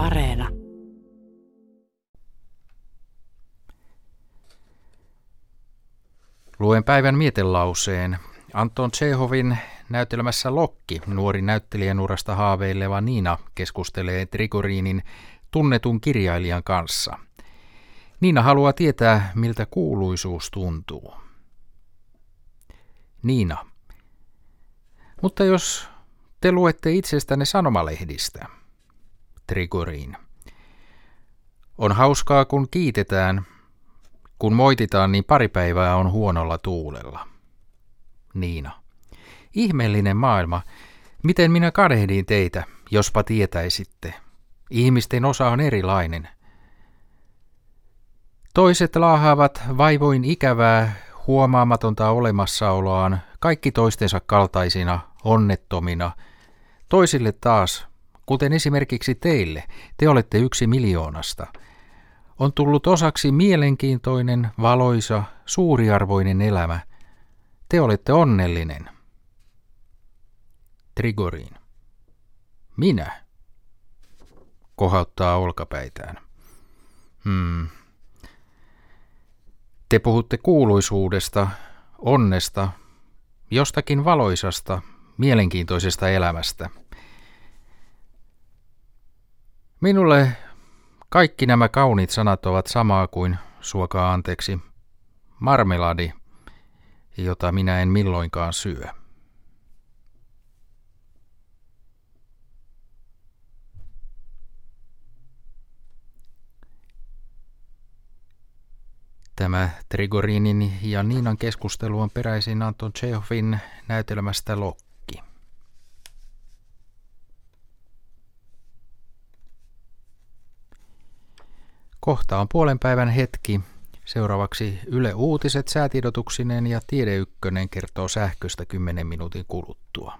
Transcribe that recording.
Areena. Luen päivän mietelauseen. Anton Tsehovin näytelmässä Lokki, nuori näyttelijänurasta haaveileva Niina, keskustelee Trigoriinin tunnetun kirjailijan kanssa. Niina haluaa tietää, miltä kuuluisuus tuntuu. Niina. Mutta jos te luette itsestänne sanomalehdistä. Trigoriin. On hauskaa, kun kiitetään. Kun moititaan, niin pari päivää on huonolla tuulella. Niina. Ihmeellinen maailma. Miten minä kadehdin teitä, jospa tietäisitte. Ihmisten osa on erilainen. Toiset laahaavat vaivoin ikävää, huomaamatonta olemassaoloaan, kaikki toistensa kaltaisina, onnettomina. Toisille taas, kuten esimerkiksi teille, te olette yksi miljoonasta. On tullut osaksi mielenkiintoinen, valoisa, suuriarvoinen elämä. Te olette onnellinen. Trigoriin. Minä? Kohauttaa olkapäitään. Hmm. Te puhutte kuuluisuudesta, onnesta, jostakin valoisasta, mielenkiintoisesta elämästä. Minulle kaikki nämä kauniit sanat ovat samaa kuin, suokaa anteeksi, marmeladi, jota minä en milloinkaan syö. Tämä Trigorinin ja Niinan keskustelu on peräisin Anton Chehovin näytelmästä Lokki. Kohta on puolen päivän hetki. Seuraavaksi Yle Uutiset säätiedotuksineen ja Tiede Ykkönen kertoo sähköstä 10 minuutin kuluttua.